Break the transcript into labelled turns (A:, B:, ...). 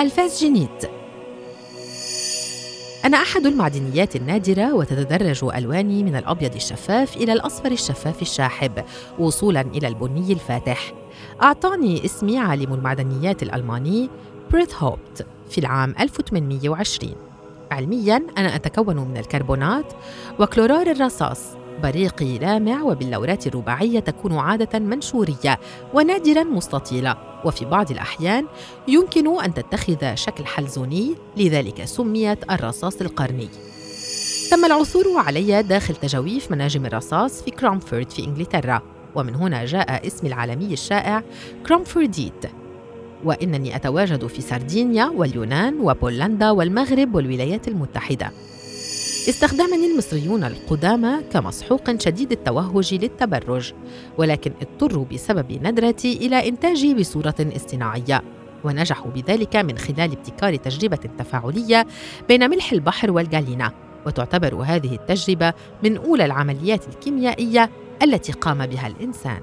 A: الفاسجينيت أنا أحد المعدنيات النادرة وتتدرج ألواني من الأبيض الشفاف إلى الأصفر الشفاف الشاحب وصولاً إلى البني الفاتح. أعطاني اسمي عالم المعدنيات الألماني بريتهاوبت في العام 1820 علمياً أنا أتكون من الكربونات وكلورور الرصاص. بريقي لامع وبلوراتي الرباعية تكون عادة منشورية ونادراً مستطيلة. وفي بعض الأحيان يمكن أن تتخذ شكل حلزوني لذلك سميت الرصاص القرني. تم العثور علي داخل تجاويف مناجم الرصاص في كرامفورد في إنجلترا. ومن هنا جاء اسمي العالمي الشائع كرامفورديت. وإنني أتواجد في سردينيا واليونان وبولندا والمغرب والولايات المتحدة. استخدمني المصريون القدامى كمسحوق شديد التوهج للتبرج ولكن اضطروا بسبب ندرتي إلى إنتاجي بصورة اصطناعية. ونجحوا بذلك من خلال ابتكار تجربة تفاعلية بين ملح البحر والجالينا وتعتبر هذه التجربة من أولى العمليات الكيميائية التي قام بها الإنسان.